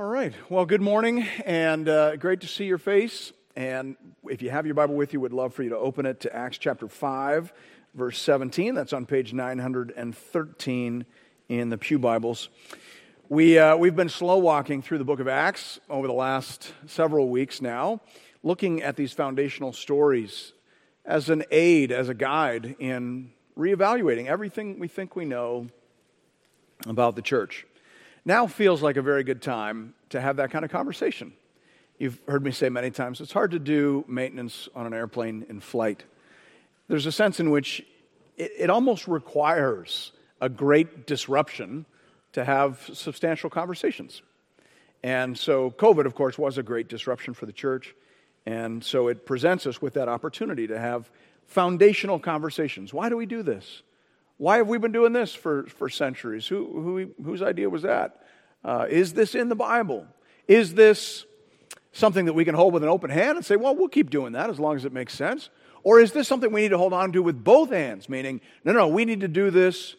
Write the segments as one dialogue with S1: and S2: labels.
S1: All right. Well, good morning, and uh, great to see your face. And if you have your Bible with you, would love for you to open it to Acts chapter 5, verse 17. That's on page 913 in the Pew Bibles. We, uh, we've been slow walking through the book of Acts over the last several weeks now, looking at these foundational stories as an aid, as a guide in reevaluating everything we think we know about the church. Now feels like a very good time to have that kind of conversation. You've heard me say many times it's hard to do maintenance on an airplane in flight. There's a sense in which it, it almost requires a great disruption to have substantial conversations. And so, COVID, of course, was a great disruption for the church. And so it presents us with that opportunity to have foundational conversations. Why do we do this? Why have we been doing this for, for centuries? Who, who, whose idea was that? Uh, is this in the Bible? Is this something that we can hold with an open hand and say, well, we'll keep doing that as long as it makes sense? Or is this something we need to hold on to with both hands, meaning, no, no, we need to do this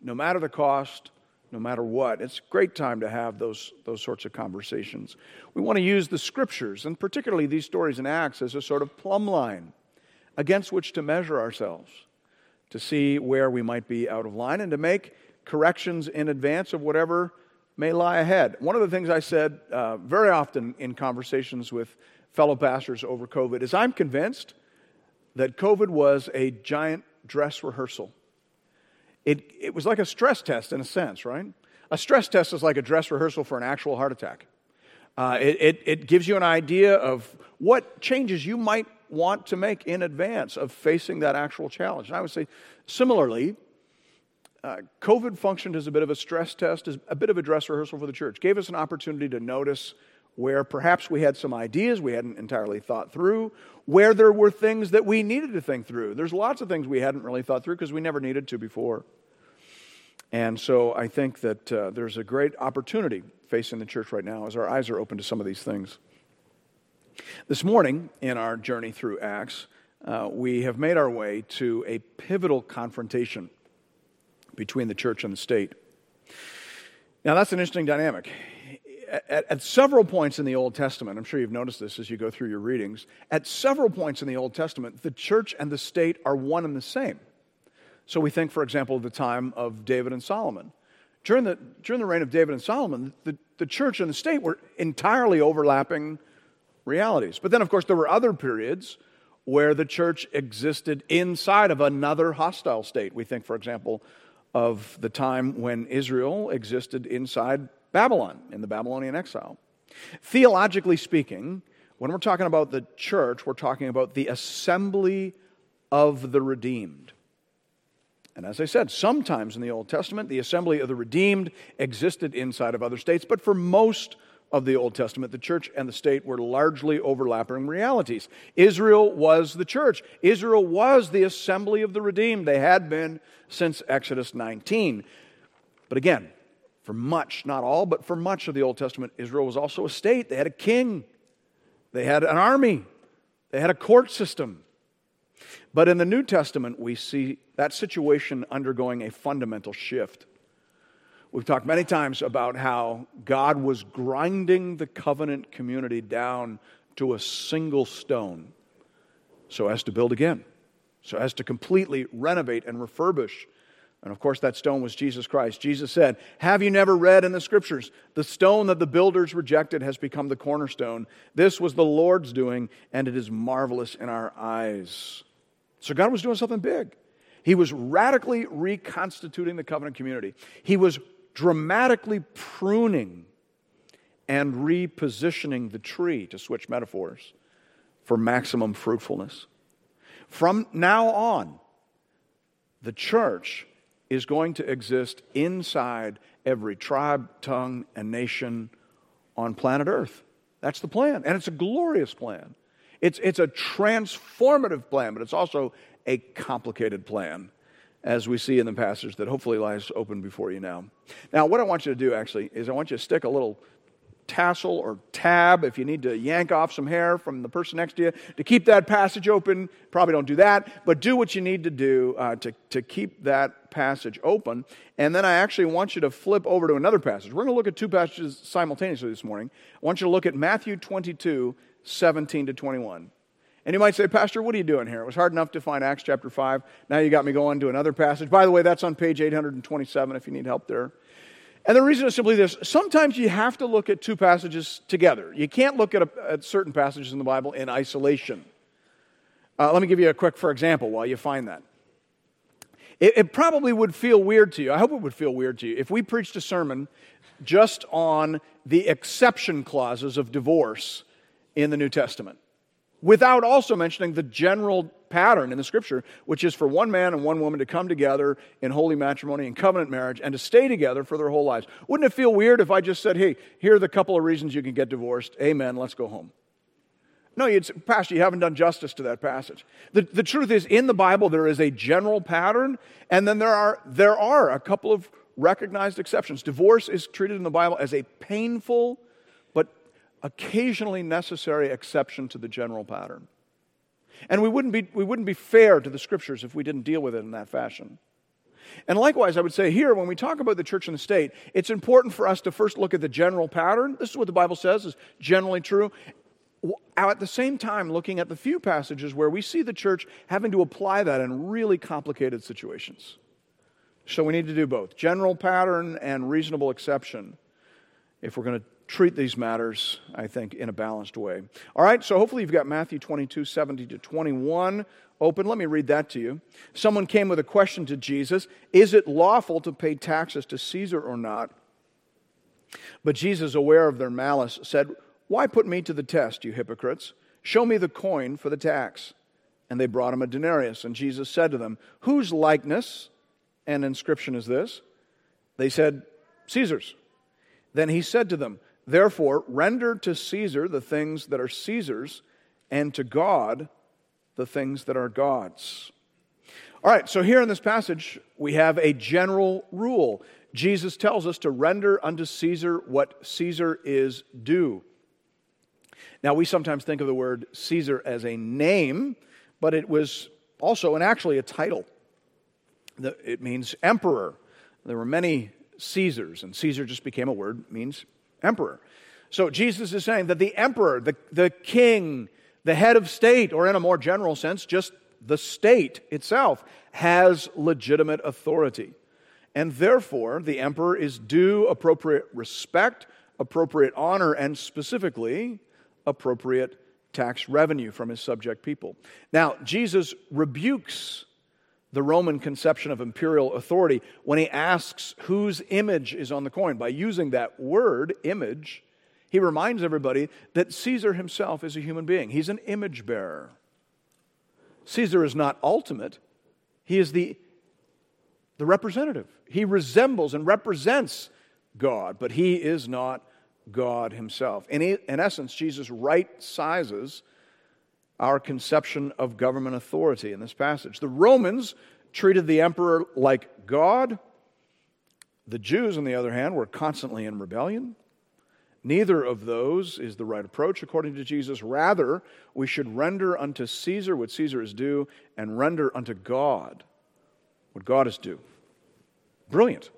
S1: no matter the cost, no matter what? It's a great time to have those, those sorts of conversations. We want to use the scriptures, and particularly these stories in Acts, as a sort of plumb line against which to measure ourselves, to see where we might be out of line, and to make corrections in advance of whatever may lie ahead. One of the things I said uh, very often in conversations with fellow pastors over COVID is I'm convinced that COVID was a giant dress rehearsal. It, it was like a stress test in a sense, right? A stress test is like a dress rehearsal for an actual heart attack. Uh, it, it, it gives you an idea of what changes you might want to make in advance of facing that actual challenge. And I would say, similarly, uh, COVID functioned as a bit of a stress test, as a bit of a dress rehearsal for the church. Gave us an opportunity to notice where perhaps we had some ideas we hadn't entirely thought through, where there were things that we needed to think through. There's lots of things we hadn't really thought through because we never needed to before. And so I think that uh, there's a great opportunity facing the church right now as our eyes are open to some of these things. This morning, in our journey through Acts, uh, we have made our way to a pivotal confrontation between the church and the state. Now, that's an interesting dynamic. At, at, several points in the Old Testament, I'm sure you've noticed this as you go through your readings, at several points in the Old Testament, the church and the state are one and the same. So we think, for example, of the time of David and Solomon. During the, during the reign of David and Solomon, the, the church and the state were entirely overlapping realities. But then, of course, there were other periods where the church existed inside of another hostile state. We think, for example, of the time when Israel existed inside Babylon, in the Babylonian exile. Theologically speaking, when we're talking about the church, we're talking about the assembly of the redeemed. And as I said, sometimes in the Old Testament, the assembly of the redeemed existed inside of other states, but for most of the Old Testament, the church and the state were largely overlapping realities. Israel was the church, Israel was the assembly of the redeemed. They had been since Exodus 19. But again, for much, not all, but for much of the Old Testament, Israel was also a state. They had a king, they had an army, they had a court system. But in the New Testament, we see that situation undergoing a fundamental shift. We've talked many times about how God was grinding the covenant community down to a single stone so as to build again, so as to completely renovate and refurbish. And of course, that stone was Jesus Christ. Jesus said, Have you never read in the scriptures, the stone that the builders rejected has become the cornerstone? This was the Lord's doing, and it is marvelous in our eyes. So God was doing something big. He was radically reconstituting the covenant community. He was dramatically pruning and repositioning the tree, to switch metaphors, for maximum fruitfulness. From now on, the church is going to exist inside every tribe, tongue, and nation on planet Earth. That's the plan. And it's a glorious plan. It's, it's a transformative plan, but it's also a complicated plan as we see in the passage that hopefully lies open before you now. Now, what I want you to do actually is I want you to stick a little tassel or tab if you need to yank off some hair from the person next to you to keep that passage open. Probably don't do that, but do what you need to do uh, to, to keep that passage open. And then I actually want you to flip over to another passage. We're going to look at two passages simultaneously this morning. I want you to look at Matthew 22, 17 to 21. And you might say, Pastor, what are you doing here? It was hard enough to find Acts chapter 5. Now you got me going to another passage. By the way, that's on page 827 if you need help there. And the reason is simply this sometimes you have to look at two passages together. You can't look at, a, at certain passages in the Bible in isolation. Uh, let me give you a quick for example while you find that. It, it probably would feel weird to you. I hope it would feel weird to you if we preached a sermon just on the exception clauses of divorce in the New Testament without also mentioning the general pattern in the scripture, which is for one man and one woman to come together in holy matrimony and covenant marriage and to stay together for their whole lives. Wouldn't it feel weird if I just said, hey, here are the couple of reasons you can get divorced? Amen, let's go home. No, Pastor, you haven't done justice to that passage. The, the truth is, in the Bible, there is a general pattern, and then there are, there are a couple of recognized exceptions. Divorce is treated in the Bible as a painful occasionally necessary exception to the general pattern. And we wouldn't be, we wouldn't be fair to the scriptures if we didn't deal with it in that fashion. And likewise, I would say here, when we talk about the church and the state, it's important for us to first look at the general pattern. This is what the Bible says is generally true. At the same time, looking at the few passages where we see the church having to apply that in really complicated situations. So we need to do both general pattern and reasonable exception if we're going to treat these matters, I think, in a balanced way. All right, so hopefully you've got Matthew 22, 70 to 21 open. Let me read that to you. Someone came with a question to Jesus Is it lawful to pay taxes to Caesar or not? But Jesus, aware of their malice, said, Why put me to the test, you hypocrites? Show me the coin for the tax. And they brought him a denarius. And Jesus said to them, Whose likeness and inscription is this? They said, Caesar's. Then he said to them, Therefore, render to Caesar the things that are Caesar's, and to God the things that are God's. All right, so here in this passage, we have a general rule. Jesus tells us to render unto Caesar what Caesar is due. Now, we sometimes think of the word Caesar as a name, but it was also and actually a title. It means emperor. There were many Caesars, and Caesar just became a word, means emperor. So Jesus is saying that the emperor, the, the king, the head of state, or in a more general sense, just the state itself, has legitimate authority. And therefore, the emperor is due appropriate respect, appropriate honor, and specifically, appropriate tax revenue from his subject people. Now, Jesus rebukes the Roman conception of imperial authority when he asks whose image is on the coin. By using that word, image, he reminds everybody that Caesar himself is a human being, he's an image bearer. Caesar is not ultimate, he is the, the representative. He resembles and represents God, but he is not God himself. In, in essence, Jesus right sizes our conception of government authority in this passage. The Romans treated the emperor like God. The Jews, on the other hand, were constantly in rebellion. Neither of those is the right approach, according to Jesus. Rather, we should render unto Caesar what Caesar is due and render unto God what God is due. Brilliant.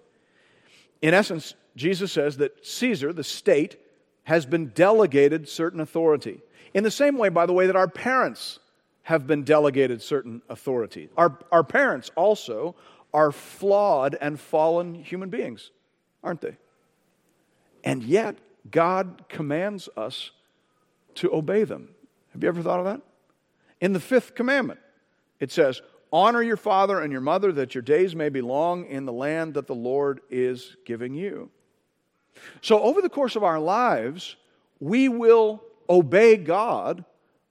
S1: In essence, Jesus says that Caesar, the state, has been delegated certain authority. In the same way, by the way, that our parents have been delegated certain authority. Our, our parents also are flawed and fallen human beings, aren't they? And yet, God commands us to obey them. Have you ever thought of that? In the fifth commandment, it says, Honor your father and your mother that your days may be long in the land that the Lord is giving you. So, over the course of our lives, we will obey God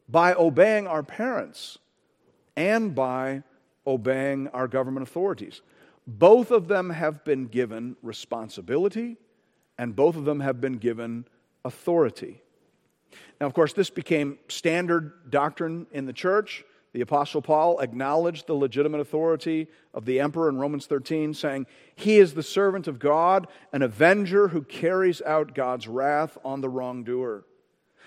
S1: by obeying our parents and by obeying our government authorities. Both of them have been given responsibility and both of them have been given authority. Now, of course, this became standard doctrine in the church. The Apostle Paul acknowledged the legitimate authority of the emperor in Romans 13, saying, He is the servant of God, an avenger who carries out God's wrath on the wrongdoer.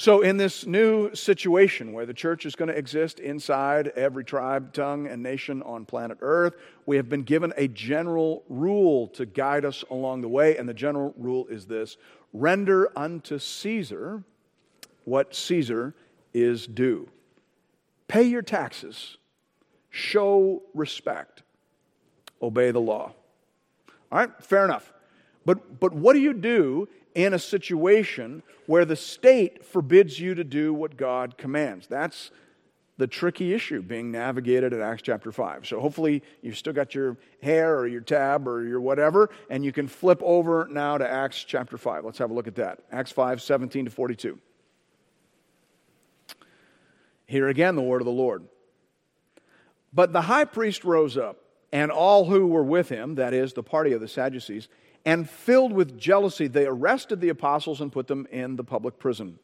S1: So, in this new situation where the church is going to exist inside every tribe, tongue, and nation on planet Earth, we have been given a general rule to guide us along the way. And the general rule is this render unto Caesar what Caesar is due. Pay your taxes, show respect, obey the law. All right, fair enough. But, but what do you do in a situation where the state forbids you to do what God commands. That's the tricky issue being navigated in Acts chapter 5. So hopefully you've still got your hair or your tab or your whatever, and you can flip over now to Acts chapter 5. Let's have a look at that. Acts 5, 17 to 42. Here again, the word of the Lord. But the high priest rose up, and all who were with him, that is, the party of the Sadducees, and filled with jealousy, they arrested the apostles and put them in the public prison.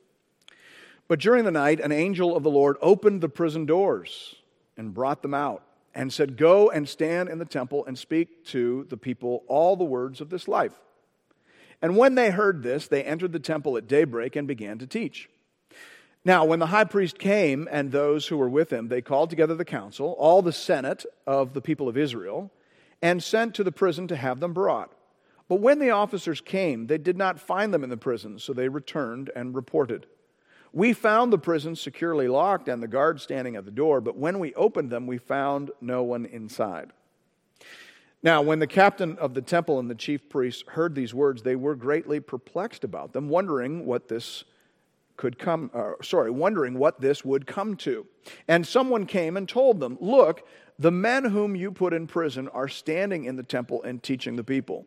S1: But during the night, an angel of the Lord opened the prison doors and brought them out and said, Go and stand in the temple and speak to the people all the words of this life. And when they heard this, they entered the temple at daybreak and began to teach. Now, when the high priest came and those who were with him, they called together the council, all the senate of the people of Israel, and sent to the prison to have them brought. But when the officers came, they did not find them in the prison, so they returned and reported. We found the prison securely locked and the guard standing at the door, but when we opened them, we found no one inside. Now, when the captain of the temple and the chief priests heard these words, they were greatly perplexed about them, wondering what this could come, uh, sorry, wondering what this would come to. And someone came and told them, Look, the men whom you put in prison are standing in the temple and teaching the people.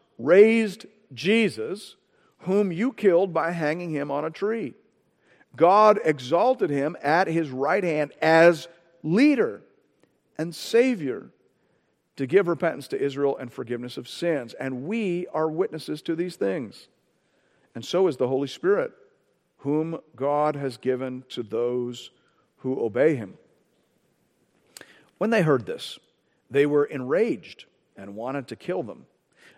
S1: raised Jesus, whom you killed by hanging him on a tree. God exalted him at his right hand as leader and Savior to give repentance to Israel and forgiveness of sins. And we are witnesses to these things. And so is the Holy Spirit, whom God has given to those who obey him. When they heard this, they were enraged and wanted to kill them.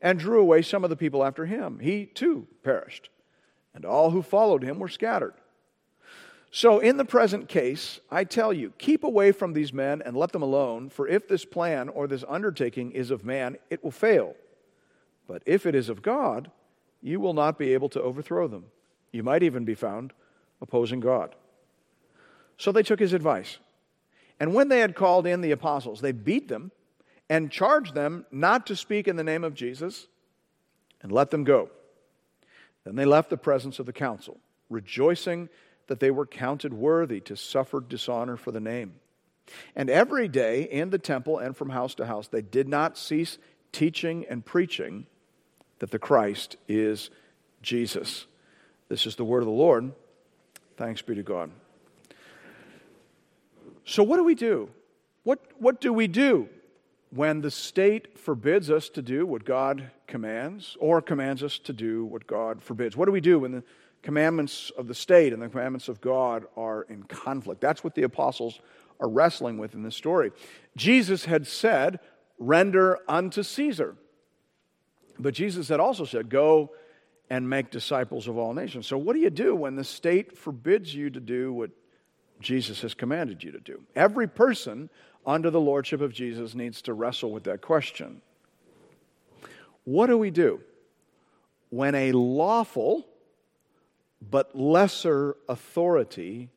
S1: and drew away some of the people after him. He too perished, and all who followed him were scattered. So, in the present case, I tell you, keep away from these men and let them alone, for if this plan or this undertaking is of man, it will fail. But if it is of God, you will not be able to overthrow them. You might even be found opposing God. So they took his advice. And when they had called in the apostles, they beat them and charged them not to speak in the name of Jesus and let them go. Then they left the presence of the council, rejoicing that they were counted worthy to suffer dishonor for the name. And every day in the temple and from house to house, they did not cease teaching and preaching that the Christ is Jesus. This is the word of the Lord. Thanks be to God. So, what do we do? What, what do we do when the state forbids us to do what God commands or commands us to do what God forbids. What do we do when the commandments of the state and the commandments of God are in conflict? That's what the apostles are wrestling with in this story. Jesus had said, Render unto Caesar. But Jesus had also said, Go and make disciples of all nations. So, what do you do when the state forbids you to do what Jesus has commanded you to do? Every person under the lordship of Jesus needs to wrestle with that question. What do we do when a lawful but lesser authority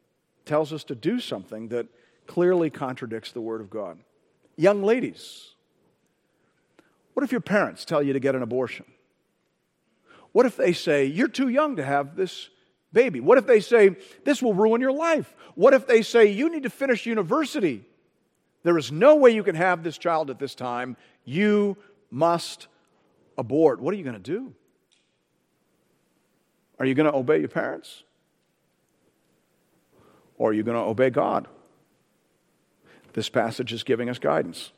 S1: tells us to do something that clearly contradicts the Word of God? Young ladies, what if your parents tell you to get an abortion? What if they say, You're too young to have this baby? What if they say, This will ruin your life? What if they say, You need to finish university? There is no way you can have this child at this time. You must abort. What are you going to do? Are you going to obey your parents? Or are you going to obey God? This passage is giving us guidance.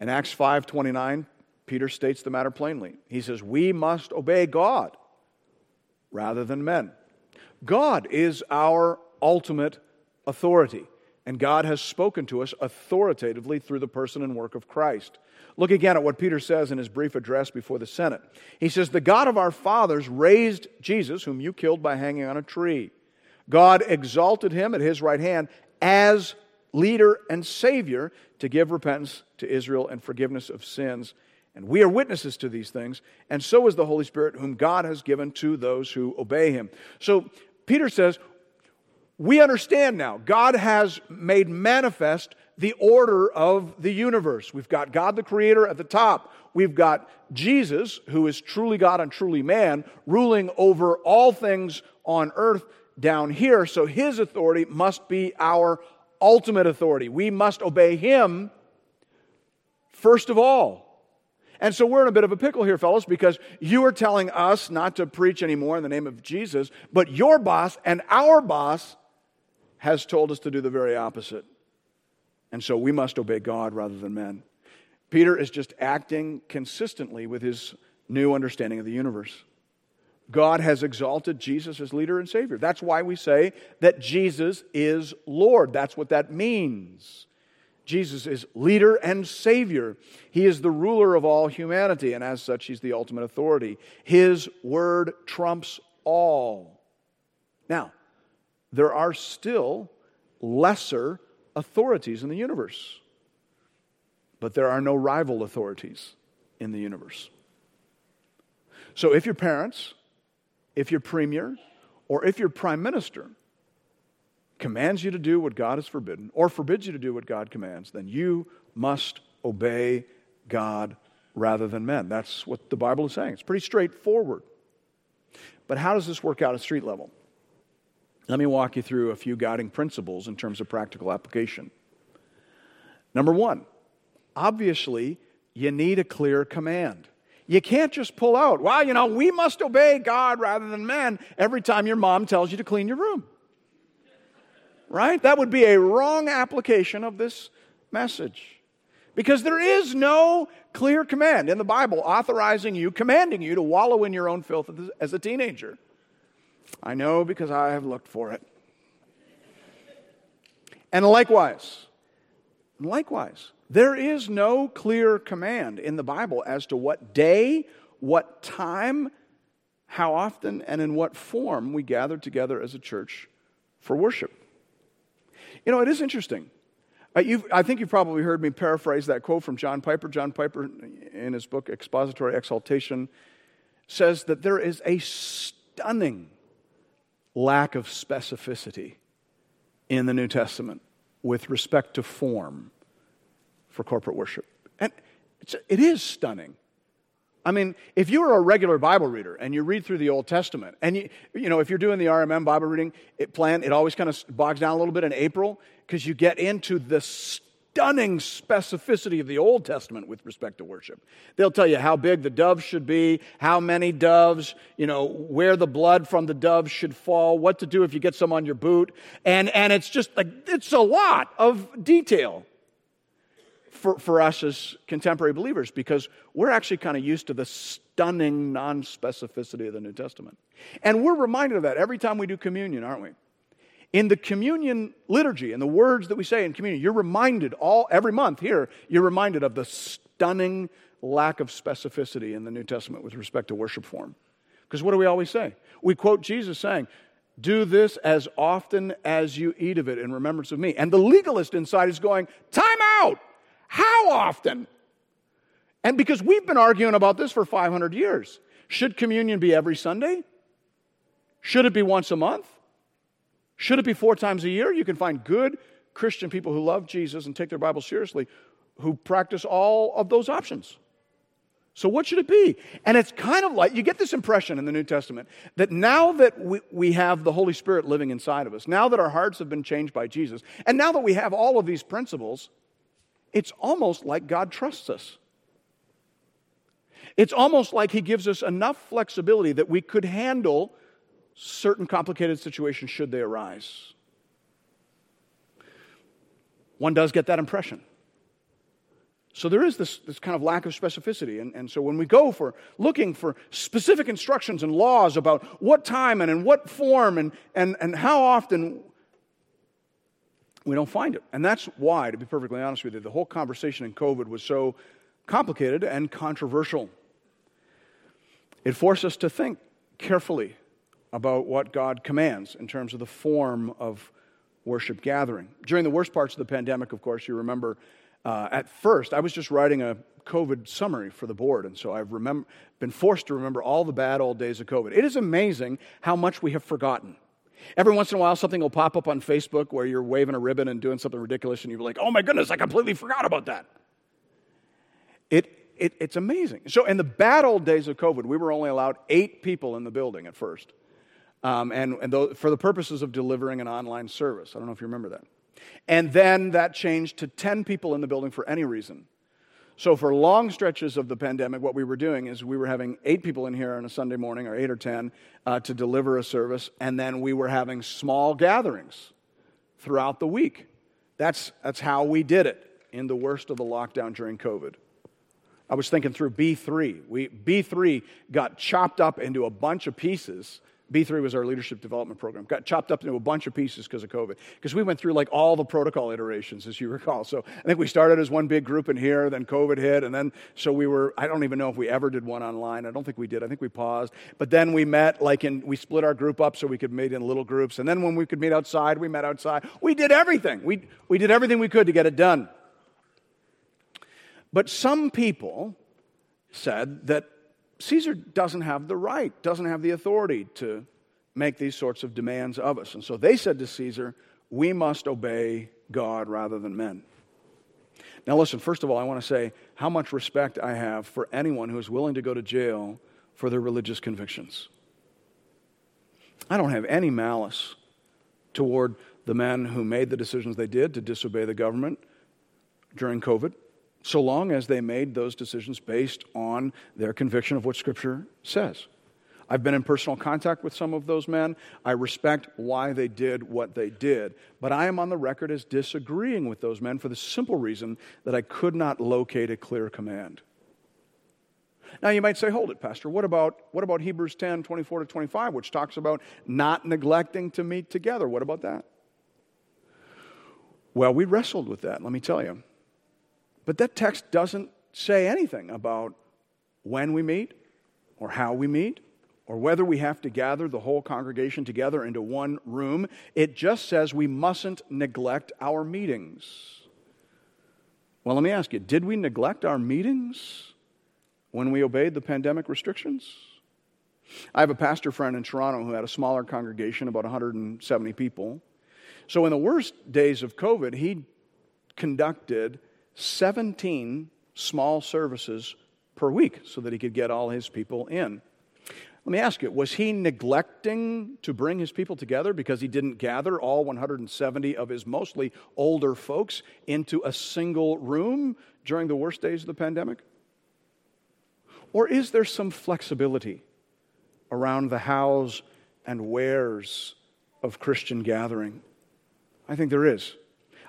S1: In Acts 5:29, Peter states the matter plainly. He says, "We must obey God rather than men." God is our ultimate authority. And God has spoken to us authoritatively through the person and work of Christ. Look again at what Peter says in his brief address before the Senate. He says, The God of our fathers raised Jesus, whom you killed by hanging on a tree. God exalted him at his right hand as leader and savior to give repentance to Israel and forgiveness of sins. And we are witnesses to these things, and so is the Holy Spirit, whom God has given to those who obey him. So Peter says, we understand now. God has made manifest the order of the universe. We've got God the Creator at the top. We've got Jesus, who is truly God and truly man, ruling over all things on earth down here. So his authority must be our ultimate authority. We must obey him first of all. And so we're in a bit of a pickle here, fellows, because you are telling us not to preach anymore in the name of Jesus, but your boss and our boss has told us to do the very opposite. And so we must obey God rather than men. Peter is just acting consistently with his new understanding of the universe. God has exalted Jesus as leader and Savior. That's why we say that Jesus is Lord. That's what that means. Jesus is leader and Savior. He is the ruler of all humanity, and as such, He's the ultimate authority. His word trumps all. Now, there are still lesser authorities in the universe, but there are no rival authorities in the universe. So if your parents, if your premier, or if your prime minister commands you to do what God has forbidden, or forbids you to do what God commands, then you must obey God rather than men. That's what the Bible is saying. It's pretty straightforward. But how does this work out at street level? Let me walk you through a few guiding principles in terms of practical application. Number one, obviously, you need a clear command. You can't just pull out, well, you know, we must obey God rather than men every time your mom tells you to clean your room. Right? That would be a wrong application of this message. Because there is no clear command in the Bible authorizing you, commanding you to wallow in your own filth as a teenager. I know because I have looked for it. And likewise, likewise, there is no clear command in the Bible as to what day, what time, how often, and in what form we gather together as a church for worship. You know, it is interesting. Uh, I think you've probably heard me paraphrase that quote from John Piper. John Piper, in his book Expository Exaltation, says that there is a stunning lack of specificity in the New Testament with respect to form for corporate worship. And it is stunning. I mean, if you're a regular Bible reader and you read through the Old Testament, and you, you know, if you're doing the RMM Bible reading plan, it always kind of bogs down a little bit in April because you get into the stunning specificity of the Old Testament with respect to worship. They'll tell you how big the doves should be, how many doves, you know, where the blood from the doves should fall, what to do if you get some on your boot. And, and it's just like, it's a lot of detail. For, for us as contemporary believers because we're actually kind of used to the stunning non specificity of the New Testament. And we're reminded of that every time we do communion, aren't we? In the communion liturgy and the words that we say in communion, you're reminded all every month here, you're reminded of the stunning lack of specificity in the New Testament with respect to worship form. Because what do we always say? We quote Jesus saying, Do this as often as you eat of it in remembrance of me. And the legalist inside is going, Time out! How often? And because we've been arguing about this for 500 years. Should communion be every Sunday? Should it be once a month? Should it be four times a year? You can find good Christian people who love Jesus and take their Bible seriously who practice all of those options. So, what should it be? And it's kind of like you get this impression in the New Testament that now that we, we have the Holy Spirit living inside of us, now that our hearts have been changed by Jesus, and now that we have all of these principles, it's almost like God trusts us. It's almost like He gives us enough flexibility that we could handle certain complicated situations should they arise. One does get that impression. So there is this, this kind of lack of specificity. And, and so when we go for looking for specific instructions and laws about what time and in what form and, and, and how often, we don't find it. And that's why, to be perfectly honest with you, the whole conversation in COVID was so complicated and controversial. It forced us to think carefully about what God commands in terms of the form of worship gathering. During the worst parts of the pandemic, of course, you remember uh, at first, I was just writing a COVID summary for the board, and so I've remember, been forced to remember all the bad old days of COVID. It is amazing how much we have forgotten. Every once in a while, something will pop up on Facebook where you're waving a ribbon and doing something ridiculous, and you're like, oh my goodness, I completely forgot about that. It, it, it's amazing. So, in the bad old days of COVID, we were only allowed eight people in the building at first, um, and, and for the purposes of delivering an online service. I don't know if you remember that. And then that changed to 10 people in the building for any reason. So, for long stretches of the pandemic, what we were doing is we were having eight people in here on a Sunday morning, or eight or 10, uh, to deliver a service, and then we were having small gatherings throughout the week. That's, that's how we did it in the worst of the lockdown during COVID. I was thinking through B3. We, B3 got chopped up into a bunch of pieces B3 was our leadership development program. Got chopped up into a bunch of pieces because of COVID. Because we went through like all the protocol iterations, as you recall. So I think we started as one big group in here, then COVID hit, and then so we were, I don't even know if we ever did one online. I don't think we did. I think we paused. But then we met, like in, we split our group up so we could meet in little groups. And then when we could meet outside, we met outside. We did everything. We, we did everything we could to get it done. But some people said that Caesar doesn't have the right, doesn't have the authority to make these sorts of demands of us. And so they said to Caesar, we must obey God rather than men. Now, listen, first of all, I want to say how much respect I have for anyone who is willing to go to jail for their religious convictions. I don't have any malice toward the men who made the decisions they did to disobey the government during COVID so long as they made those decisions based on their conviction of what Scripture says. I've been in personal contact with some of those men. I respect why they did what they did. But I am on the record as disagreeing with those men for the simple reason that I could not locate a clear command. Now you might say, hold it, Pastor. What about, what about Hebrews 10, 24 to 25, which talks about not neglecting to meet together? What about that? Well, we wrestled with that, let me tell you. But that text doesn't say anything about when we meet or how we meet or whether we have to gather the whole congregation together into one room. It just says we mustn't neglect our meetings. Well, let me ask you did we neglect our meetings when we obeyed the pandemic restrictions? I have a pastor friend in Toronto who had a smaller congregation, about 170 people. So, in the worst days of COVID, he conducted 17 small services per week so that he could get all his people in. Let me ask you, was he neglecting to bring his people together because he didn't gather all 170 of his mostly older folks into a single room during the worst days of the pandemic? Or is there some flexibility around the hows and wheres of Christian gathering? I think there is.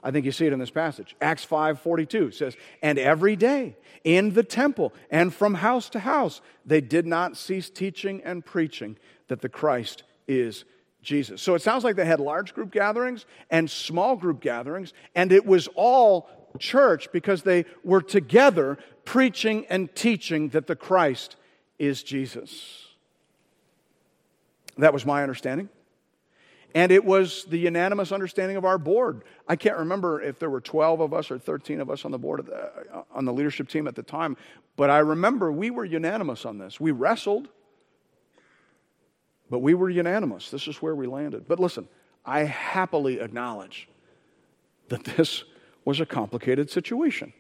S1: I think you see it in this passage. Acts 5:42 says, "And every day in the temple and from house to house they did not cease teaching and preaching that the Christ is Jesus." So it sounds like they had large group gatherings and small group gatherings, and it was all church because they were together preaching and teaching that the Christ is Jesus. That was my understanding. And it was the unanimous understanding of our board. I can't remember if there were 12 of us or 13 of us on the board, the, uh, on the leadership team at the time, but I remember we were unanimous on this. We wrestled, but we were unanimous. This is where we landed. But listen, I happily acknowledge that this was a complicated situation.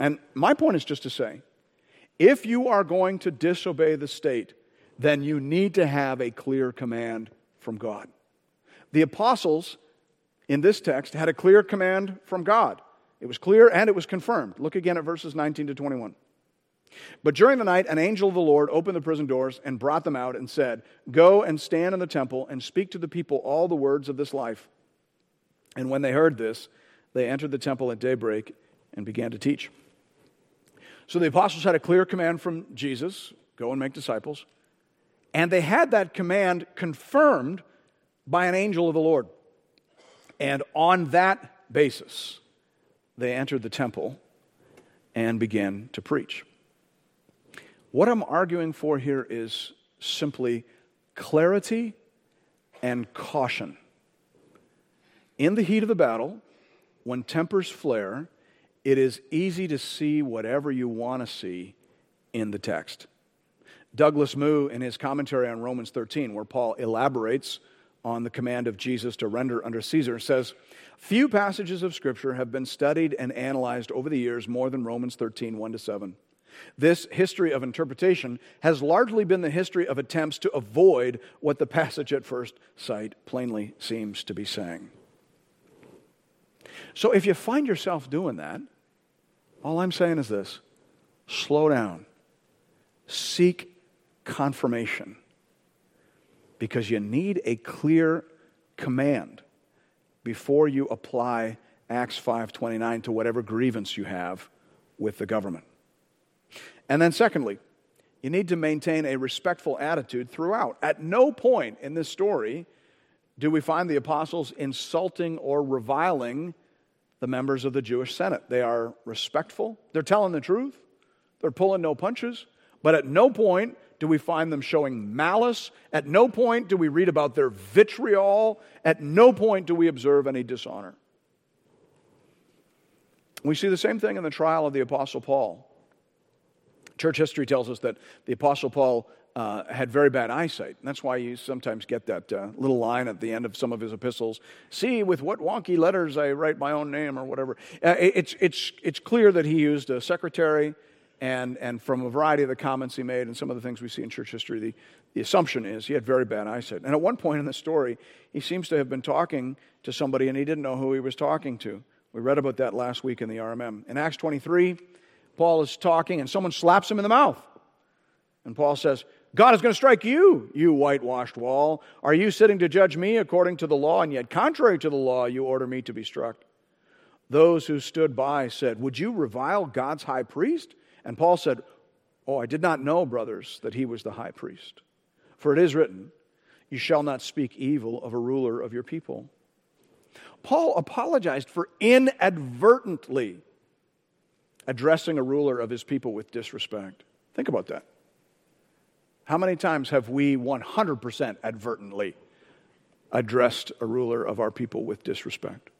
S1: And my point is just to say if you are going to disobey the state, then you need to have a clear command from God. The apostles in this text had a clear command from God. It was clear and it was confirmed. Look again at verses 19 to 21. But during the night, an angel of the Lord opened the prison doors and brought them out and said, Go and stand in the temple and speak to the people all the words of this life. And when they heard this, they entered the temple at daybreak and began to teach. So the apostles had a clear command from Jesus go and make disciples. And they had that command confirmed by an angel of the Lord. And on that basis, they entered the temple and began to preach. What I'm arguing for here is simply clarity and caution. In the heat of the battle, when tempers flare, it is easy to see whatever you want to see in the text. Douglas Moo, in his commentary on Romans 13, where Paul elaborates on the command of Jesus to render under Caesar, says, Few passages of Scripture have been studied and analyzed over the years more than Romans 13, 1 to 7. This history of interpretation has largely been the history of attempts to avoid what the passage at first sight plainly seems to be saying. So if you find yourself doing that, all I'm saying is this slow down, seek confirmation because you need a clear command before you apply Acts 5:29 to whatever grievance you have with the government. And then secondly, you need to maintain a respectful attitude throughout. At no point in this story do we find the apostles insulting or reviling the members of the Jewish Senate. They are respectful, they're telling the truth, they're pulling no punches, but at no point do we find them showing malice. At no point do we read about their vitriol. At no point do we observe any dishonor. We see the same thing in the trial of the Apostle Paul. Church history tells us that the Apostle Paul uh, had very bad eyesight. And that's why you sometimes get that uh, little line at the end of some of his epistles see with what wonky letters I write my own name or whatever. Uh, it's, it's, it's clear that he used a secretary and, and from a variety of the comments he made and some of the things we see in church history, the, the assumption is he had very bad eyesight. And at one point in the story, he seems to have been talking to somebody and he didn't know who he was talking to. We read about that last week in the RMM. In Acts 23, Paul is talking and someone slaps him in the mouth. And Paul says, God is going to strike you, you whitewashed wall. Are you sitting to judge me according to the law, and yet contrary to the law, you order me to be struck? Those who stood by said, Would you revile God's high priest? And Paul said, Oh, I did not know, brothers, that he was the high priest. For it is written, You shall not speak evil of a ruler of your people. Paul apologized for inadvertently addressing a ruler of his people with disrespect. Think about that. How many times have we 100% advertently addressed a ruler of our people with disrespect?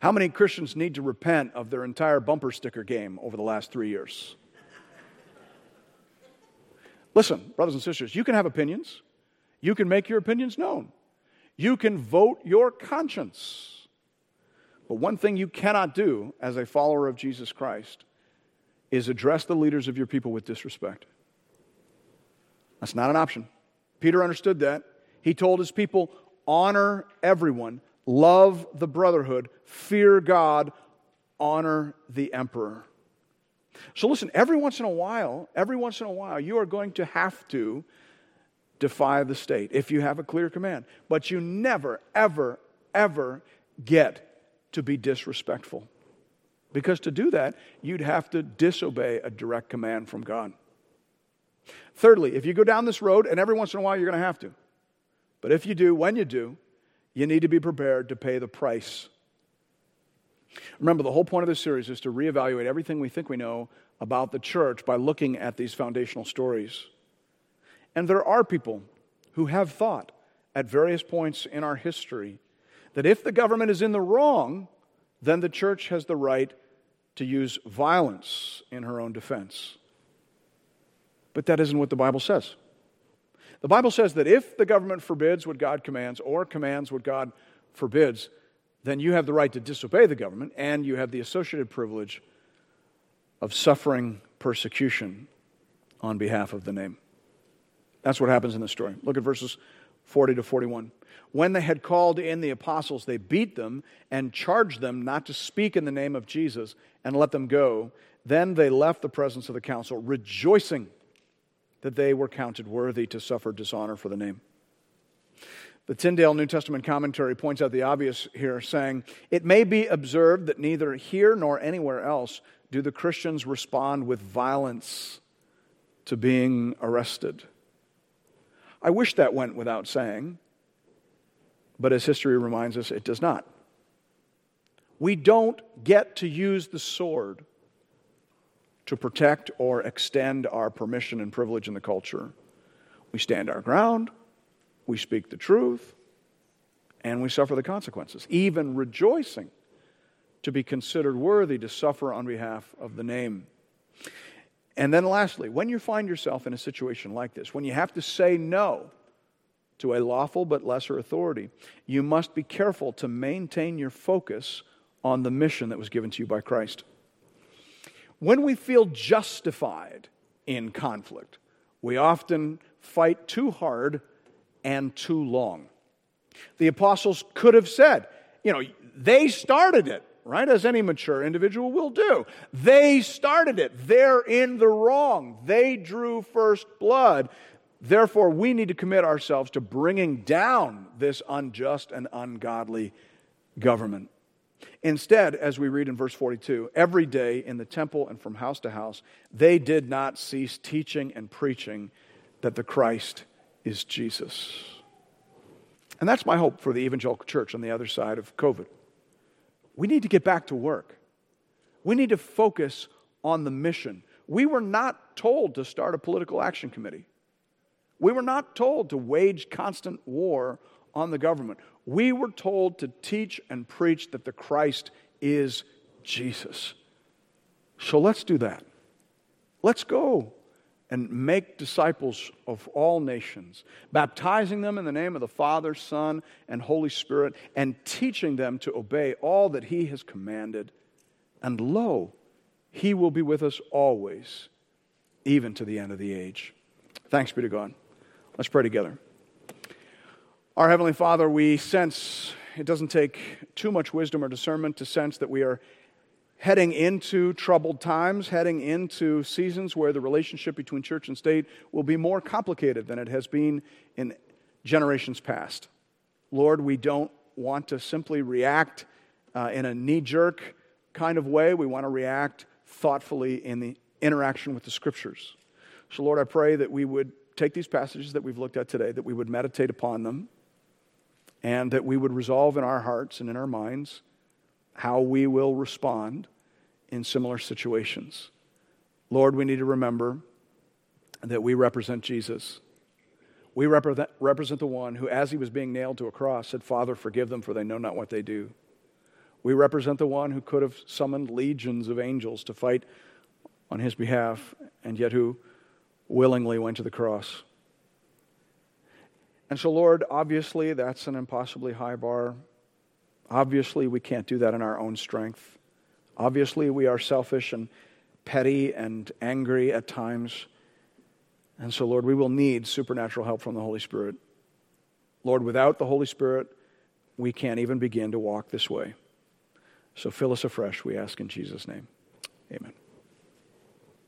S1: How many Christians need to repent of their entire bumper sticker game over the last three years? Listen, brothers and sisters, you can have opinions. You can make your opinions known. You can vote your conscience. But one thing you cannot do as a follower of Jesus Christ is address the leaders of your people with disrespect. That's not an option. Peter understood that. He told his people, honor everyone, love the brotherhood, fear God, honor the emperor. So listen, every once in a while, every once in a while, you are going to have to defy the state if you have a clear command. But you never, ever, ever get to be disrespectful. Because to do that, you'd have to disobey a direct command from God. Thirdly, if you go down this road, and every once in a while you're going to have to, but if you do, when you do, you need to be prepared to pay the price. Remember, the whole point of this series is to reevaluate everything we think we know about the church by looking at these foundational stories. And there are people who have thought at various points in our history that if the government is in the wrong, then the church has the right to use violence in her own defense. But that isn't what the Bible says. The Bible says that if the government forbids what God commands or commands what God forbids, then you have the right to disobey the government and you have the associated privilege of suffering persecution on behalf of the name. That's what happens in the story. Look at verses 40 to 41. When they had called in the apostles, they beat them and charged them not to speak in the name of Jesus and let them go. Then they left the presence of the council, rejoicing that they were counted worthy to suffer dishonor for the name. The Tyndale New Testament commentary points out the obvious here, saying, It may be observed that neither here nor anywhere else do the Christians respond with violence to being arrested. I wish that went without saying, but as history reminds us, it does not. We don't get to use the sword to protect or extend our permission and privilege in the culture. We stand our ground, we speak the truth, and we suffer the consequences, even rejoicing to be considered worthy to suffer on behalf of the name. And then, lastly, when you find yourself in a situation like this, when you have to say no to a lawful but lesser authority, you must be careful to maintain your focus on the mission that was given to you by Christ. When we feel justified in conflict, we often fight too hard and too long. The apostles could have said, you know, they started it right? As any mature individual will do. They started it. They're in the wrong. They drew first blood. Therefore, we need to commit ourselves to bringing down this unjust and ungodly government. Instead, as we read in verse 42, every day in the temple and from house to house, they did not cease teaching and preaching that the Christ is Jesus. And that's my hope for the evangelical church on the other side of COVID. We need to get back to work. We need to focus on the mission. We were not told to start a political action committee. We were not told to wage constant war on the government. We were told to teach and preach that the Christ is Jesus. So let's do that. Let's go and make disciples of all nations, baptizing them in the name of the Father, Son, and Holy Spirit, and teaching them to obey all that He has commanded. And lo, He will be with us always, even to the end of the age. Thanks be to God. Let's pray together. Our Heavenly Father, we sense it doesn't take too much wisdom or discernment to sense that we are heading into troubled times, heading into seasons where the relationship between church and state will be more complicated than it has been in generations past. Lord, we don't want to simply react uh, in a knee jerk kind of way. We want to react thoughtfully in the interaction with the scriptures. So, Lord, I pray that we would take these passages that we've looked at today, that we would meditate upon them, and that we would resolve in our hearts and in our minds how we will respond in similar situations. Lord, we need to remember that we represent Jesus. We represent, represent the one who, as he was being nailed to a cross, said, Father, forgive them, for they know not what they do. We represent the one who could have summoned legions of angels to fight on his behalf, and yet who willingly went to the cross. And so, Lord, obviously that's an impossibly high bar. Obviously, we can't do that in our own strength. Obviously, we are selfish and petty and angry at times. And so, Lord, we will need supernatural help from the Holy Spirit. Lord, without the Holy Spirit, we can't even begin to walk this way. So fill us afresh, we ask in Jesus' name. Amen.